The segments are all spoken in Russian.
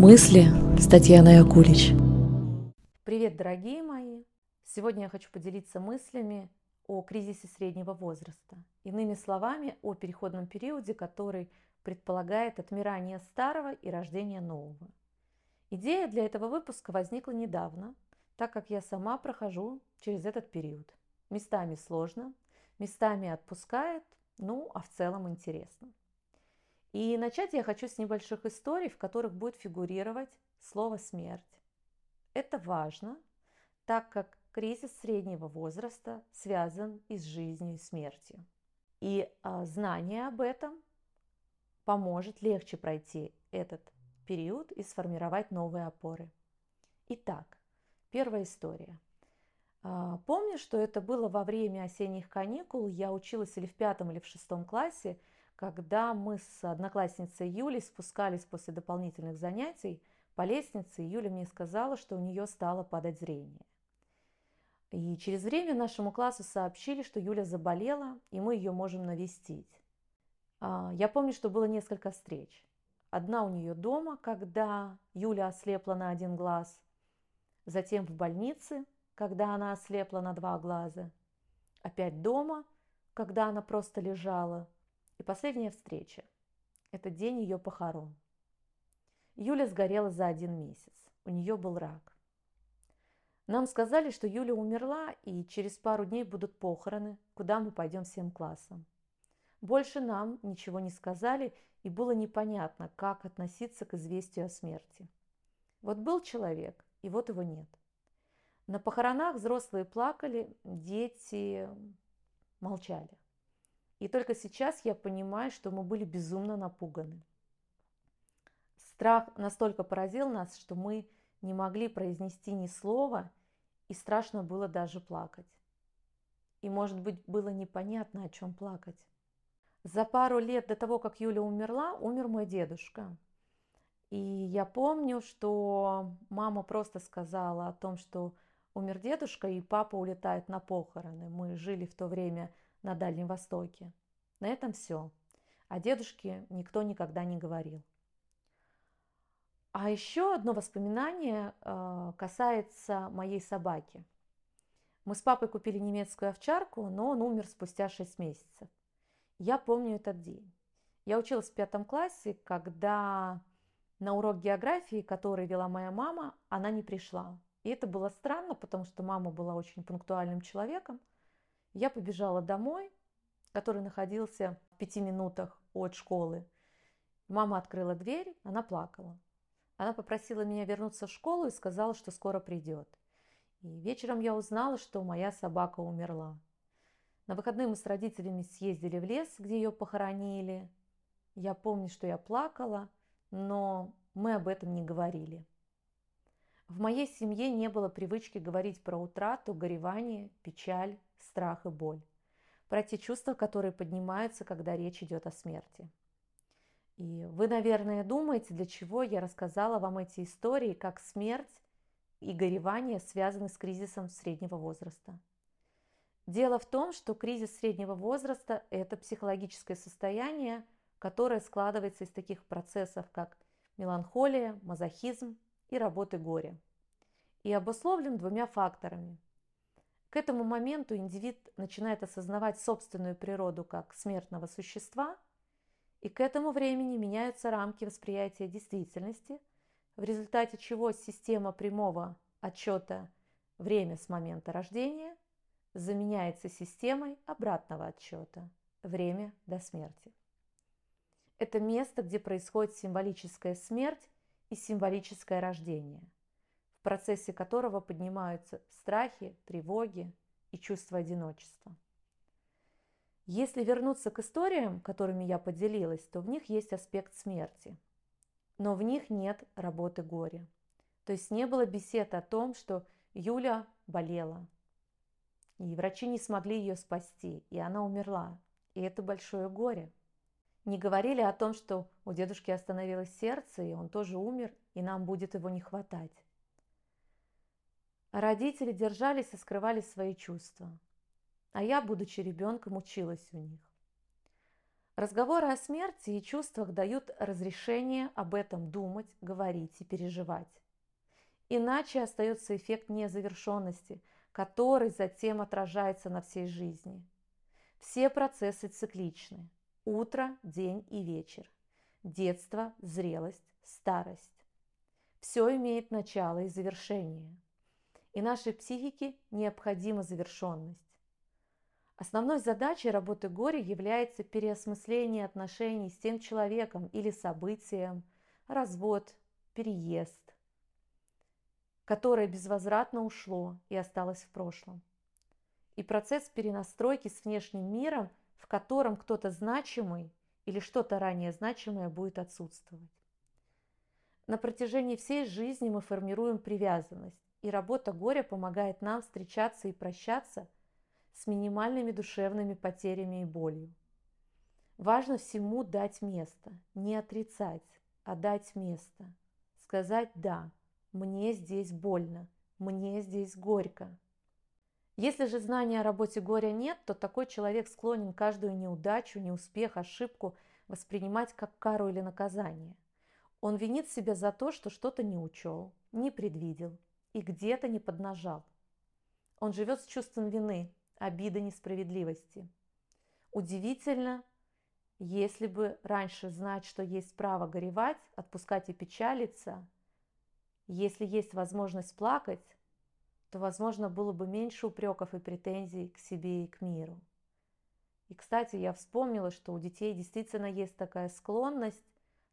Мысли с Татьяной Акулич. Привет, дорогие мои! Сегодня я хочу поделиться мыслями о кризисе среднего возраста. Иными словами, о переходном периоде, который предполагает отмирание старого и рождение нового. Идея для этого выпуска возникла недавно, так как я сама прохожу через этот период. Местами сложно, местами отпускает, ну, а в целом интересно. И начать я хочу с небольших историй, в которых будет фигурировать слово «смерть». Это важно, так как кризис среднего возраста связан и с жизнью, и смертью. И а, знание об этом поможет легче пройти этот период и сформировать новые опоры. Итак, первая история. А, помню, что это было во время осенних каникул. Я училась или в пятом, или в шестом классе – когда мы с одноклассницей Юлей спускались после дополнительных занятий по лестнице, Юля мне сказала, что у нее стало падать зрение. И через время нашему классу сообщили, что Юля заболела, и мы ее можем навестить. А, я помню, что было несколько встреч. Одна у нее дома, когда Юля ослепла на один глаз, затем в больнице, когда она ослепла на два глаза, опять дома, когда она просто лежала – и последняя встреча. Это день ее похорон. Юля сгорела за один месяц. У нее был рак. Нам сказали, что Юля умерла, и через пару дней будут похороны, куда мы пойдем всем классом. Больше нам ничего не сказали, и было непонятно, как относиться к известию о смерти. Вот был человек, и вот его нет. На похоронах взрослые плакали, дети молчали. И только сейчас я понимаю, что мы были безумно напуганы. Страх настолько поразил нас, что мы не могли произнести ни слова, и страшно было даже плакать. И, может быть, было непонятно, о чем плакать. За пару лет до того, как Юля умерла, умер мой дедушка. И я помню, что мама просто сказала о том, что умер дедушка, и папа улетает на похороны. Мы жили в то время на Дальнем Востоке. На этом все. О дедушке никто никогда не говорил. А еще одно воспоминание э, касается моей собаки. Мы с папой купили немецкую овчарку, но он умер спустя 6 месяцев. Я помню этот день. Я училась в пятом классе, когда на урок географии, который вела моя мама, она не пришла. И это было странно, потому что мама была очень пунктуальным человеком. Я побежала домой, который находился в пяти минутах от школы. Мама открыла дверь, она плакала. Она попросила меня вернуться в школу и сказала, что скоро придет. И вечером я узнала, что моя собака умерла. На выходные мы с родителями съездили в лес, где ее похоронили. Я помню, что я плакала, но мы об этом не говорили. В моей семье не было привычки говорить про утрату, горевание, печаль, страх и боль. Про те чувства, которые поднимаются, когда речь идет о смерти. И вы, наверное, думаете, для чего я рассказала вам эти истории, как смерть и горевание связаны с кризисом среднего возраста. Дело в том, что кризис среднего возраста – это психологическое состояние, которое складывается из таких процессов, как меланхолия, мазохизм и работы горя. И обусловлен двумя факторами. К этому моменту индивид начинает осознавать собственную природу как смертного существа, и к этому времени меняются рамки восприятия действительности, в результате чего система прямого отчета время с момента рождения заменяется системой обратного отчета время до смерти. Это место, где происходит символическая смерть и символическое рождение – процессе которого поднимаются страхи, тревоги и чувство одиночества. Если вернуться к историям, которыми я поделилась, то в них есть аспект смерти, но в них нет работы горя. То есть не было бесед о том, что Юля болела, и врачи не смогли ее спасти, и она умерла. И это большое горе. Не говорили о том, что у дедушки остановилось сердце, и он тоже умер, и нам будет его не хватать. Родители держались и скрывали свои чувства, а я, будучи ребенком, училась у них. Разговоры о смерти и чувствах дают разрешение об этом думать, говорить и переживать. Иначе остается эффект незавершенности, который затем отражается на всей жизни. Все процессы цикличны. Утро, день и вечер. Детство, зрелость, старость. Все имеет начало и завершение. И нашей психике необходима завершенность. Основной задачей работы горя является переосмысление отношений с тем человеком или событием, развод, переезд, которое безвозвратно ушло и осталось в прошлом. И процесс перенастройки с внешним миром, в котором кто-то значимый или что-то ранее значимое будет отсутствовать. На протяжении всей жизни мы формируем привязанность, и работа горя помогает нам встречаться и прощаться – с минимальными душевными потерями и болью. Важно всему дать место, не отрицать, а дать место. Сказать «да», мне здесь больно, мне здесь горько. Если же знания о работе горя нет, то такой человек склонен каждую неудачу, неуспех, ошибку воспринимать как кару или наказание. Он винит себя за то, что что-то не учел, не предвидел и где-то не поднажал. Он живет с чувством вины, обиды несправедливости. Удивительно, если бы раньше знать, что есть право горевать, отпускать и печалиться, если есть возможность плакать, то, возможно, было бы меньше упреков и претензий к себе и к миру. И, кстати, я вспомнила, что у детей действительно есть такая склонность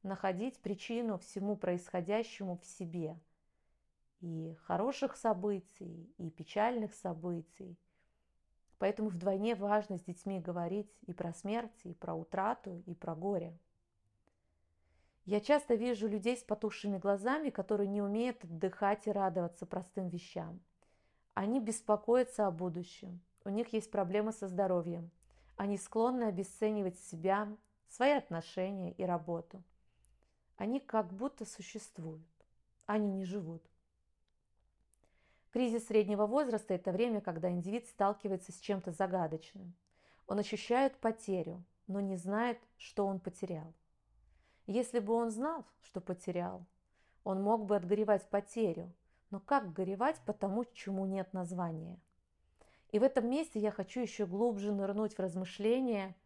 находить причину всему происходящему в себе. И хороших событий, и печальных событий, Поэтому вдвойне важно с детьми говорить и про смерть, и про утрату, и про горе. Я часто вижу людей с потухшими глазами, которые не умеют отдыхать и радоваться простым вещам. Они беспокоятся о будущем, у них есть проблемы со здоровьем, они склонны обесценивать себя, свои отношения и работу. Они как будто существуют, они не живут. Кризис среднего возраста – это время, когда индивид сталкивается с чем-то загадочным. Он ощущает потерю, но не знает, что он потерял. Если бы он знал, что потерял, он мог бы отгоревать потерю, но как горевать по тому, чему нет названия? И в этом месте я хочу еще глубже нырнуть в размышления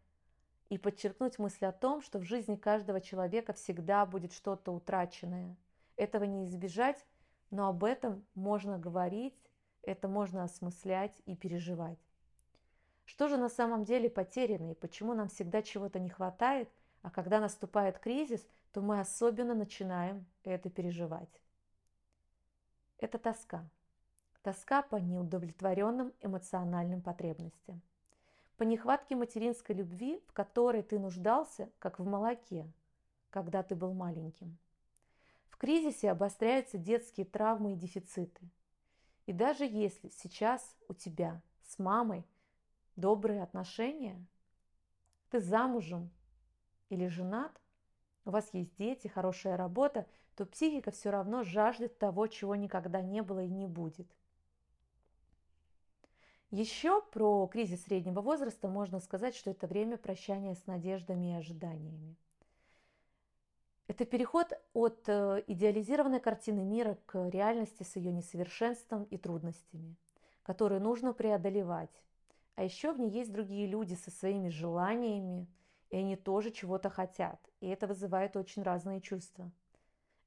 и подчеркнуть мысль о том, что в жизни каждого человека всегда будет что-то утраченное. Этого не избежать, но об этом можно говорить, это можно осмыслять и переживать. Что же на самом деле потеряно и почему нам всегда чего-то не хватает, а когда наступает кризис, то мы особенно начинаем это переживать? Это тоска. Тоска по неудовлетворенным эмоциональным потребностям. По нехватке материнской любви, в которой ты нуждался, как в молоке, когда ты был маленьким кризисе обостряются детские травмы и дефициты. И даже если сейчас у тебя с мамой добрые отношения, ты замужем или женат, у вас есть дети, хорошая работа, то психика все равно жаждет того, чего никогда не было и не будет. Еще про кризис среднего возраста можно сказать, что это время прощания с надеждами и ожиданиями. Это переход от э, идеализированной картины мира к реальности с ее несовершенством и трудностями, которые нужно преодолевать. А еще в ней есть другие люди со своими желаниями, и они тоже чего-то хотят, и это вызывает очень разные чувства.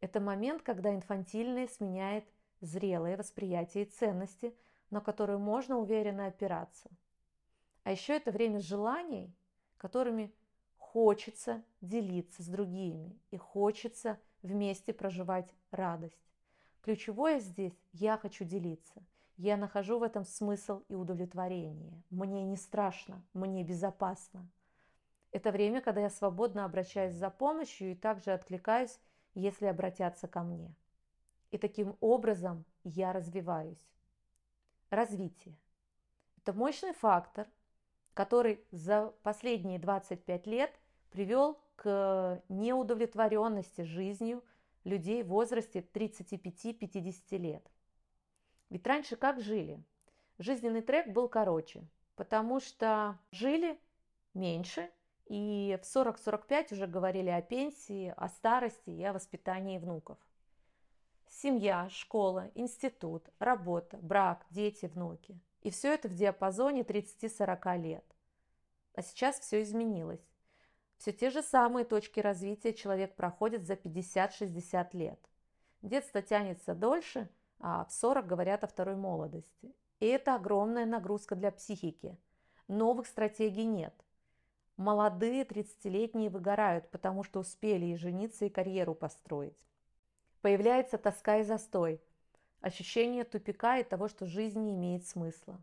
Это момент, когда инфантильное сменяет зрелое восприятие и ценности, на которые можно уверенно опираться. А еще это время желаний, которыми хочется делиться с другими и хочется вместе проживать радость. Ключевое здесь – я хочу делиться. Я нахожу в этом смысл и удовлетворение. Мне не страшно, мне безопасно. Это время, когда я свободно обращаюсь за помощью и также откликаюсь, если обратятся ко мне. И таким образом я развиваюсь. Развитие. Это мощный фактор, который за последние 25 лет привел к неудовлетворенности жизнью людей в возрасте 35-50 лет. Ведь раньше как жили? Жизненный трек был короче, потому что жили меньше И в 40-45 уже говорили о пенсии, о старости и о воспитании внуков. Семья, школа, институт, работа, брак, дети, внуки. И все это в диапазоне 30-40 лет. А сейчас все изменилось. Все те же самые точки развития человек проходит за 50-60 лет. Детство тянется дольше, а в 40 говорят о второй молодости. И это огромная нагрузка для психики. Новых стратегий нет. Молодые 30-летние выгорают, потому что успели и жениться, и карьеру построить. Появляется тоска и застой, ощущение тупика и того, что жизнь не имеет смысла.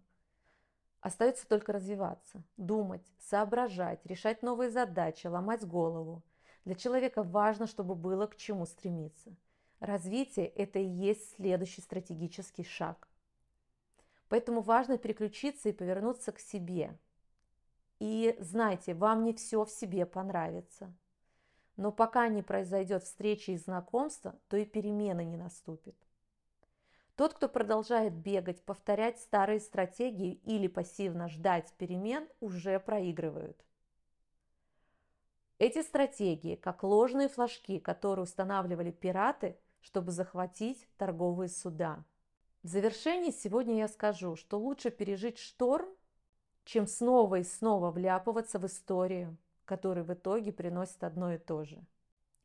Остается только развиваться, думать, соображать, решать новые задачи, ломать голову. Для человека важно, чтобы было к чему стремиться. Развитие – это и есть следующий стратегический шаг. Поэтому важно переключиться и повернуться к себе. И знайте, вам не все в себе понравится. Но пока не произойдет встреча и знакомство, то и перемены не наступит. Тот, кто продолжает бегать, повторять старые стратегии или пассивно ждать перемен, уже проигрывают. Эти стратегии, как ложные флажки, которые устанавливали пираты, чтобы захватить торговые суда. В завершении сегодня я скажу, что лучше пережить шторм, чем снова и снова вляпываться в историю, которая в итоге приносит одно и то же.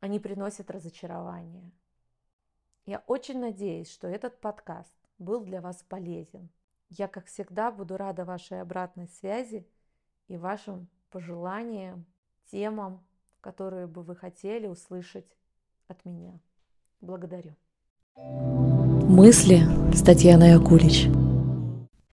Они приносят разочарование. Я очень надеюсь, что этот подкаст был для вас полезен. Я, как всегда, буду рада вашей обратной связи и вашим пожеланиям, темам, которые бы вы хотели услышать от меня. Благодарю. Мысли с Татьяной Акулич.